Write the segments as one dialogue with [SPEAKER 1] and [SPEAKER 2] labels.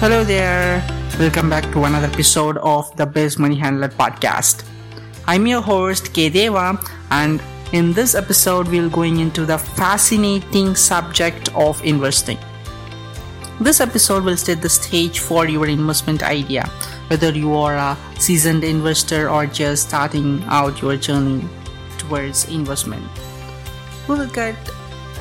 [SPEAKER 1] Hello there. Welcome back to another episode of the Best Money Handler podcast. I'm your host K Deva and in this episode we're going into the fascinating subject of investing. This episode will set the stage for your investment idea, whether you are a seasoned investor or just starting out your journey towards investment. We'll look at,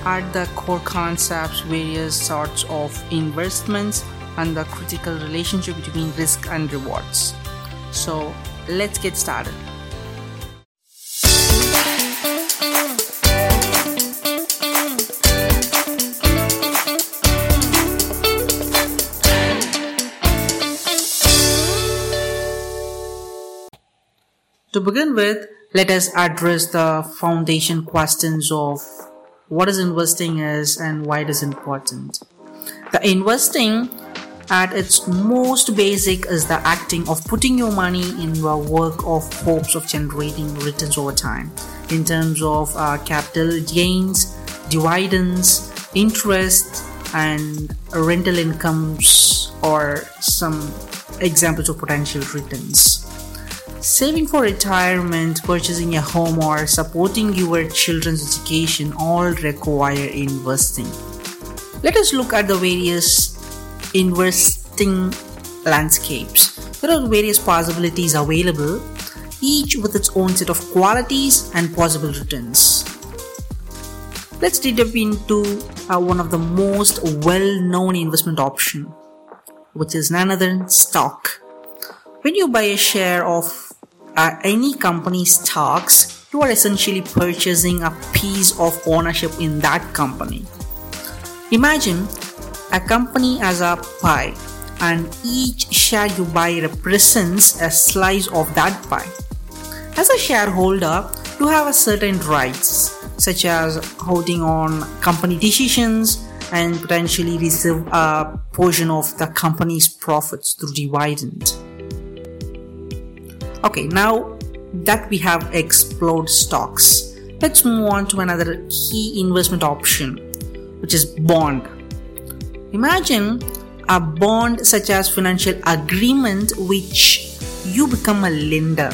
[SPEAKER 1] at the core concepts, various sorts of investments, and the critical relationship between risk and rewards. So, let's get started. To begin with, let us address the foundation questions of what is investing is and why it is important. The investing at its most basic is the acting of putting your money in your work of hopes of generating returns over time in terms of uh, capital gains, dividends, interest, and rental incomes, or some examples of potential returns. Saving for retirement, purchasing a home, or supporting your children's education all require investing. Let us look at the various investing landscapes. There are various possibilities available, each with its own set of qualities and possible returns. Let's dive into uh, one of the most well-known investment option, which is none other than stock. When you buy a share of uh, any company's stocks, you are essentially purchasing a piece of ownership in that company. Imagine a company as a pie, and each share you buy represents a slice of that pie. As a shareholder, you have a certain rights, such as holding on company decisions and potentially receive a portion of the company's profits through dividend. Okay, now that we have explored stocks, let's move on to another key investment option, which is bond Imagine a bond such as financial agreement which you become a lender.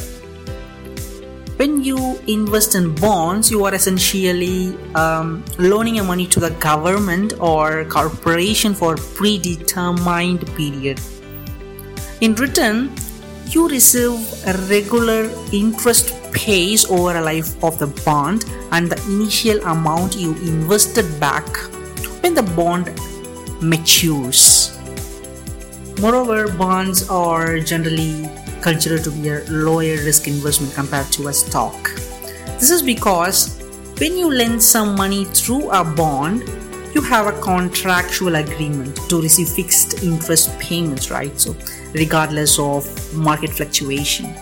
[SPEAKER 1] When you invest in bonds, you are essentially um, loaning your money to the government or corporation for predetermined period. In return, you receive a regular interest pays over a life of the bond and the initial amount you invested back when the bond matures. Moreover, bonds are generally considered to be a lower risk investment compared to a stock. This is because when you lend some money through a bond, you have a contractual agreement to receive fixed interest payments, right? So, regardless of market fluctuation.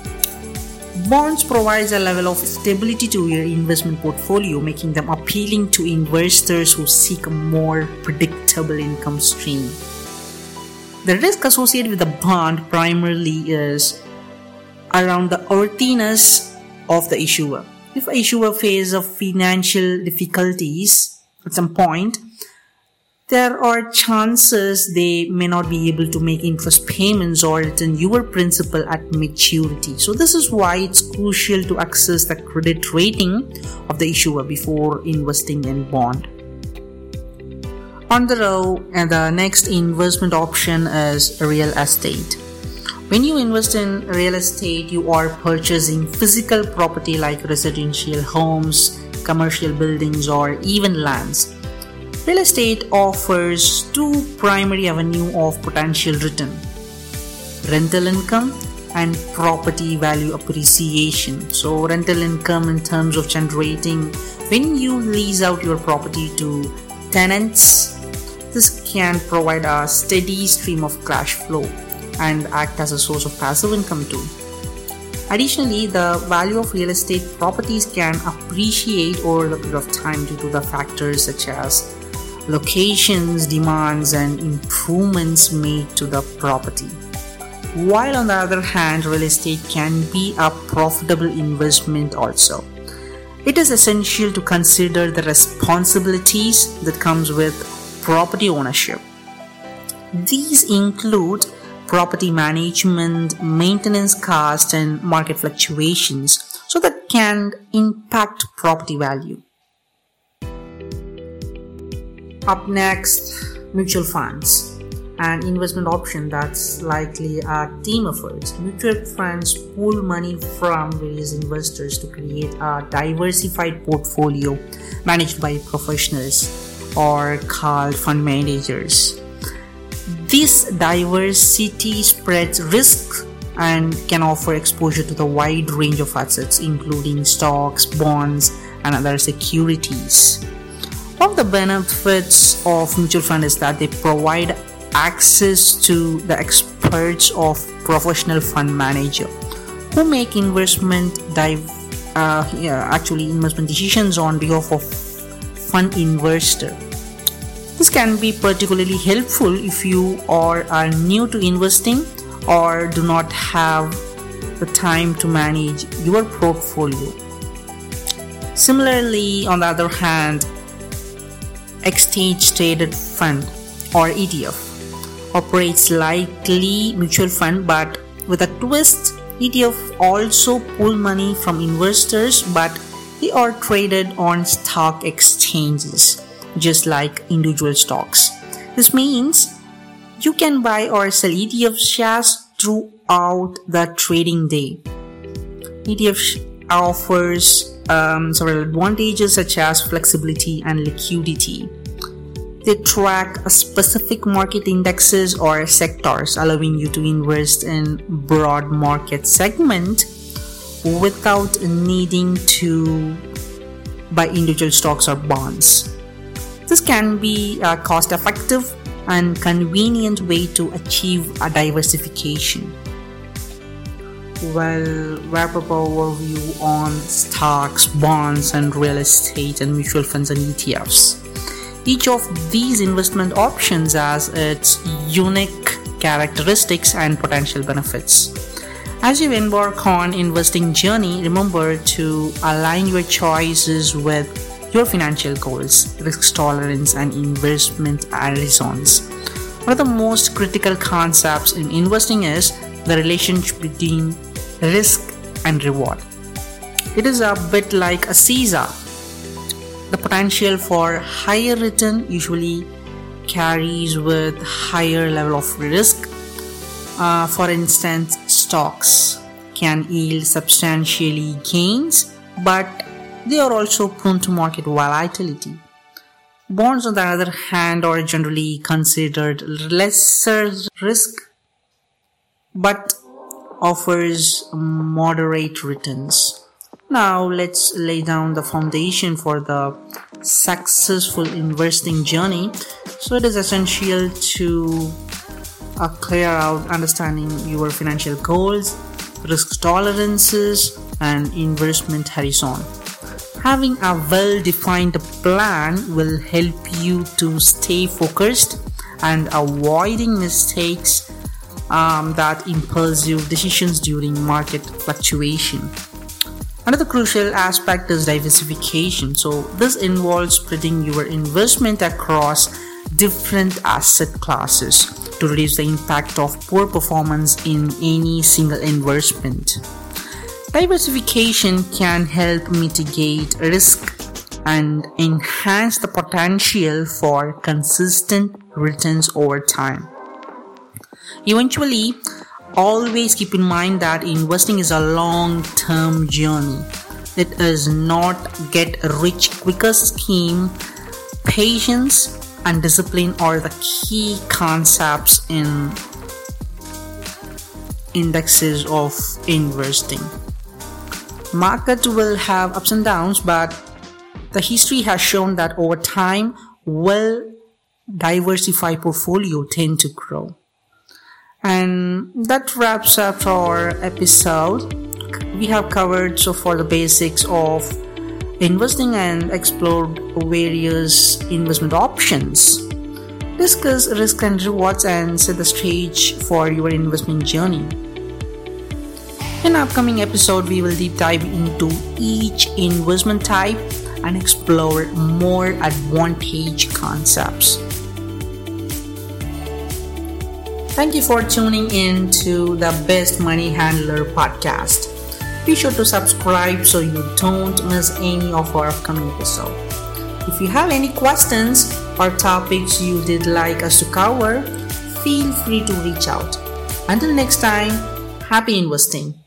[SPEAKER 1] Bonds provides a level of stability to your investment portfolio, making them appealing to investors who seek a more predictable income stream. The risk associated with a bond primarily is around the earthiness of the issuer. If a issuer faces financial difficulties at some point, there are chances they may not be able to make interest payments or return your principal at maturity. So, this is why it's crucial to access the credit rating of the issuer before investing in bond. On the row, and the next investment option is real estate. When you invest in real estate, you are purchasing physical property like residential homes, commercial buildings, or even lands Real estate offers two primary avenues of potential return rental income and property value appreciation. So, rental income in terms of generating when you lease out your property to tenants, this can provide a steady stream of cash flow and act as a source of passive income too. Additionally, the value of real estate properties can appreciate over the period of time due to the factors such as locations, demands, and improvements made to the property. While on the other hand, real estate can be a profitable investment also. It is essential to consider the responsibilities that comes with property ownership. These include property management, maintenance cost, and market fluctuations, so that can impact property value. Up next, mutual funds an investment option that's likely a team effort. Mutual funds pool money from various investors to create a diversified portfolio managed by professionals or called fund managers. This diversity spreads risk and can offer exposure to the wide range of assets, including stocks, bonds, and other securities. One of the benefits of mutual fund is that they provide access to the experts of professional fund manager who make investment dive uh, yeah, actually investment decisions on behalf of fund investor. This can be particularly helpful if you are, are new to investing or do not have the time to manage your portfolio. Similarly on the other hand exchange traded fund or etf operates likely mutual fund but with a twist ETF also pull money from investors but they are traded on stock exchanges just like individual stocks. This means you can buy or sell ETF shares throughout the trading day. ETF offers um, several advantages such as flexibility and liquidity. They track specific market indexes or sectors, allowing you to invest in broad market segment without needing to buy individual stocks or bonds. This can be a cost effective and convenient way to achieve a diversification. Well, wrap up our overview on stocks, bonds, and real estate and mutual funds and ETFs. Each of these investment options has its unique characteristics and potential benefits. As you embark on investing journey, remember to align your choices with your financial goals, risk tolerance, and investment horizons. One of the most critical concepts in investing is the relationship between risk and reward. It is a bit like a seesaw the potential for higher return usually carries with higher level of risk. Uh, for instance stocks can yield substantially gains but they are also prone to market volatility. Bonds on the other hand are generally considered lesser risk but offers moderate returns now let's lay down the foundation for the successful investing journey. So it is essential to uh, clear out understanding your financial goals, risk tolerances, and investment horizon. Having a well defined plan will help you to stay focused and avoiding mistakes um, that impulsive decisions during market fluctuation. Another crucial aspect is diversification. So, this involves spreading your investment across different asset classes to reduce the impact of poor performance in any single investment. Diversification can help mitigate risk and enhance the potential for consistent returns over time. Eventually, always keep in mind that investing is a long term journey. It is not get rich quicker scheme. Patience and discipline are the key concepts in indexes of investing. Market will have ups and downs, but the history has shown that over time, well diversified portfolio tend to grow. And that wraps up our episode. We have covered so far the basics of investing and explored various investment options. Discuss risk and rewards and set the stage for your investment journey. In upcoming episode, we will deep dive into each investment type and explore more advantage concepts. Thank you for tuning in to the Best Money Handler podcast. Be sure to subscribe so you don't miss any of our upcoming episodes. If you have any questions or topics you did like us to cover, feel free to reach out. Until next time, happy investing.